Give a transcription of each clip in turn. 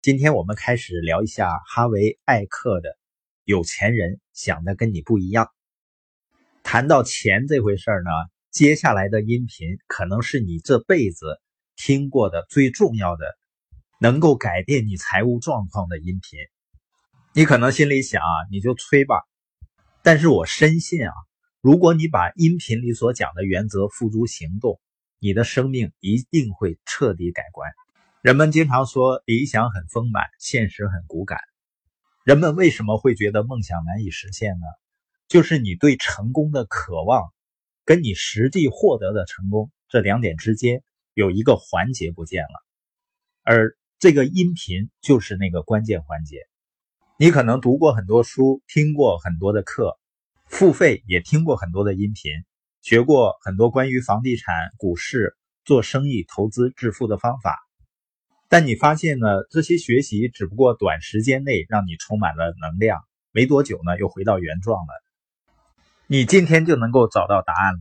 今天我们开始聊一下哈维·艾克的《有钱人想的跟你不一样》。谈到钱这回事儿呢，接下来的音频可能是你这辈子听过的最重要的、能够改变你财务状况的音频。你可能心里想啊，你就吹吧。但是我深信啊，如果你把音频里所讲的原则付诸行动，你的生命一定会彻底改观。人们经常说理想很丰满，现实很骨感。人们为什么会觉得梦想难以实现呢？就是你对成功的渴望，跟你实际获得的成功这两点之间有一个环节不见了。而这个音频就是那个关键环节。你可能读过很多书，听过很多的课，付费也听过很多的音频，学过很多关于房地产、股市、做生意、投资致富的方法。但你发现呢，这些学习只不过短时间内让你充满了能量，没多久呢又回到原状了。你今天就能够找到答案了。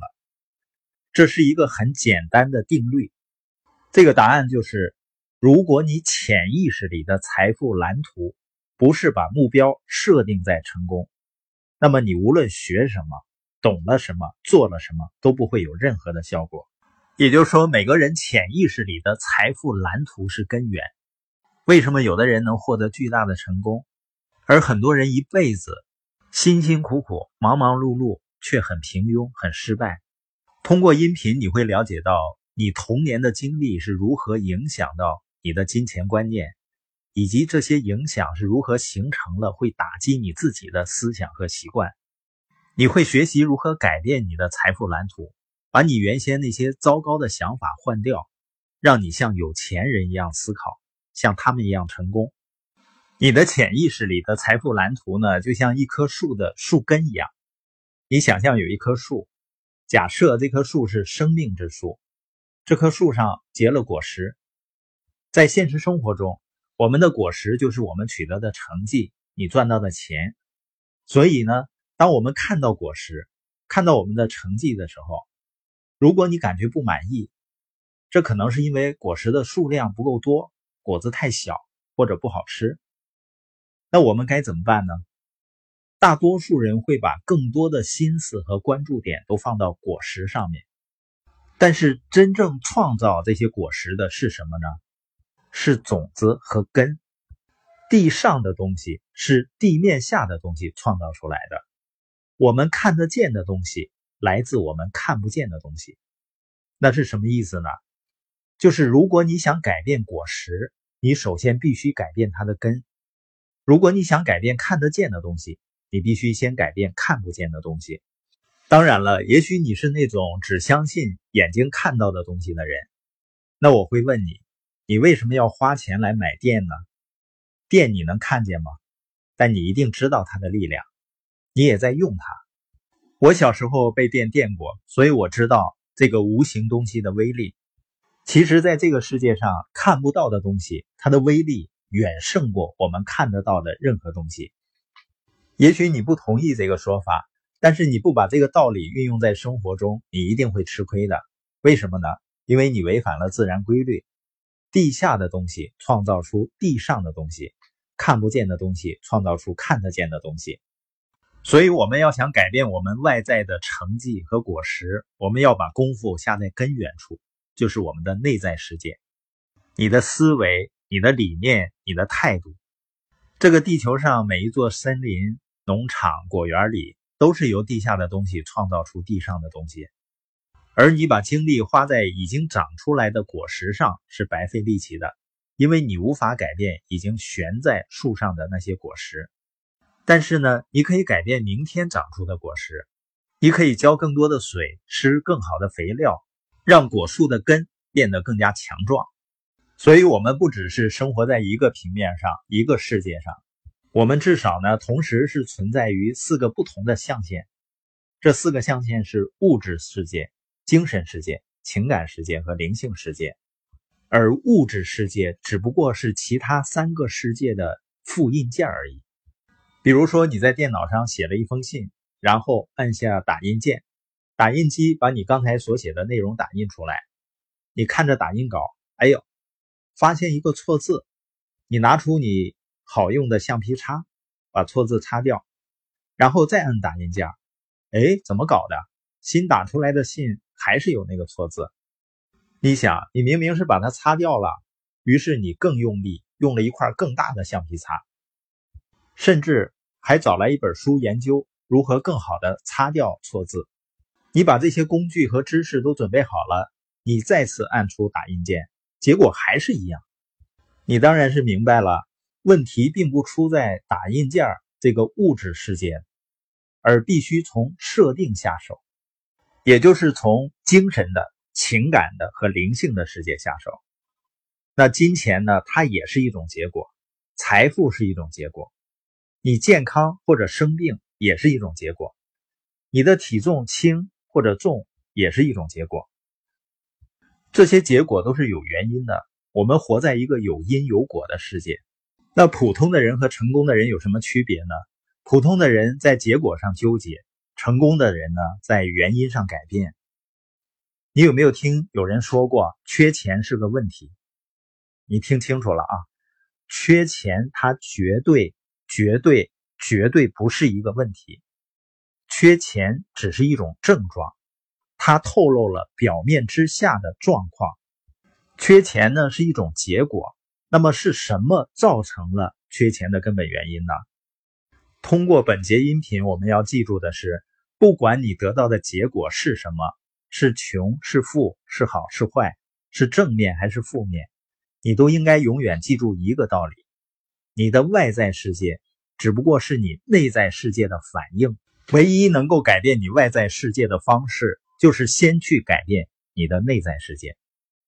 这是一个很简单的定律。这个答案就是：如果你潜意识里的财富蓝图不是把目标设定在成功，那么你无论学什么、懂了什么、做了什么，都不会有任何的效果。也就是说，每个人潜意识里的财富蓝图是根源。为什么有的人能获得巨大的成功，而很多人一辈子辛辛苦苦、忙忙碌碌却很平庸、很失败？通过音频，你会了解到你童年的经历是如何影响到你的金钱观念，以及这些影响是如何形成了会打击你自己的思想和习惯。你会学习如何改变你的财富蓝图。把你原先那些糟糕的想法换掉，让你像有钱人一样思考，像他们一样成功。你的潜意识里的财富蓝图呢，就像一棵树的树根一样。你想象有一棵树，假设这棵树是生命之树，这棵树上结了果实。在现实生活中，我们的果实就是我们取得的成绩，你赚到的钱。所以呢，当我们看到果实，看到我们的成绩的时候，如果你感觉不满意，这可能是因为果实的数量不够多，果子太小或者不好吃。那我们该怎么办呢？大多数人会把更多的心思和关注点都放到果实上面，但是真正创造这些果实的是什么呢？是种子和根。地上的东西是地面下的东西创造出来的，我们看得见的东西。来自我们看不见的东西，那是什么意思呢？就是如果你想改变果实，你首先必须改变它的根；如果你想改变看得见的东西，你必须先改变看不见的东西。当然了，也许你是那种只相信眼睛看到的东西的人，那我会问你：你为什么要花钱来买电呢？电你能看见吗？但你一定知道它的力量，你也在用它。我小时候被电电过，所以我知道这个无形东西的威力。其实，在这个世界上看不到的东西，它的威力远胜过我们看得到的任何东西。也许你不同意这个说法，但是你不把这个道理运用在生活中，你一定会吃亏的。为什么呢？因为你违反了自然规律。地下的东西创造出地上的东西，看不见的东西创造出看得见的东西。所以，我们要想改变我们外在的成绩和果实，我们要把功夫下在根源处，就是我们的内在世界。你的思维、你的理念、你的态度。这个地球上每一座森林、农场、果园里，都是由地下的东西创造出地上的东西。而你把精力花在已经长出来的果实上，是白费力气的，因为你无法改变已经悬在树上的那些果实。但是呢，你可以改变明天长出的果实，你可以浇更多的水，施更好的肥料，让果树的根变得更加强壮。所以，我们不只是生活在一个平面上、一个世界上，我们至少呢，同时是存在于四个不同的象限。这四个象限是物质世界、精神世界、情感世界和灵性世界，而物质世界只不过是其他三个世界的复印件而已。比如说，你在电脑上写了一封信，然后按下打印键，打印机把你刚才所写的内容打印出来。你看着打印稿，哎呦，发现一个错字，你拿出你好用的橡皮擦，把错字擦掉，然后再按打印键。哎，怎么搞的？新打出来的信还是有那个错字。你想，你明明是把它擦掉了，于是你更用力，用了一块更大的橡皮擦，甚至还找来一本书研究如何更好的擦掉错字。你把这些工具和知识都准备好了，你再次按出打印键，结果还是一样。你当然是明白了，问题并不出在打印件这个物质世界。而必须从设定下手，也就是从精神的、情感的和灵性的世界下手。那金钱呢？它也是一种结果，财富是一种结果，你健康或者生病也是一种结果，你的体重轻或者重也是一种结果。这些结果都是有原因的。我们活在一个有因有果的世界。那普通的人和成功的人有什么区别呢？普通的人在结果上纠结，成功的人呢在原因上改变。你有没有听有人说过，缺钱是个问题？你听清楚了啊，缺钱它绝对、绝对、绝对不是一个问题，缺钱只是一种症状，它透露了表面之下的状况。缺钱呢是一种结果，那么是什么造成了缺钱的根本原因呢？通过本节音频，我们要记住的是，不管你得到的结果是什么，是穷是富，是好是坏，是正面还是负面，你都应该永远记住一个道理：你的外在世界只不过是你内在世界的反应。唯一能够改变你外在世界的方式，就是先去改变你的内在世界。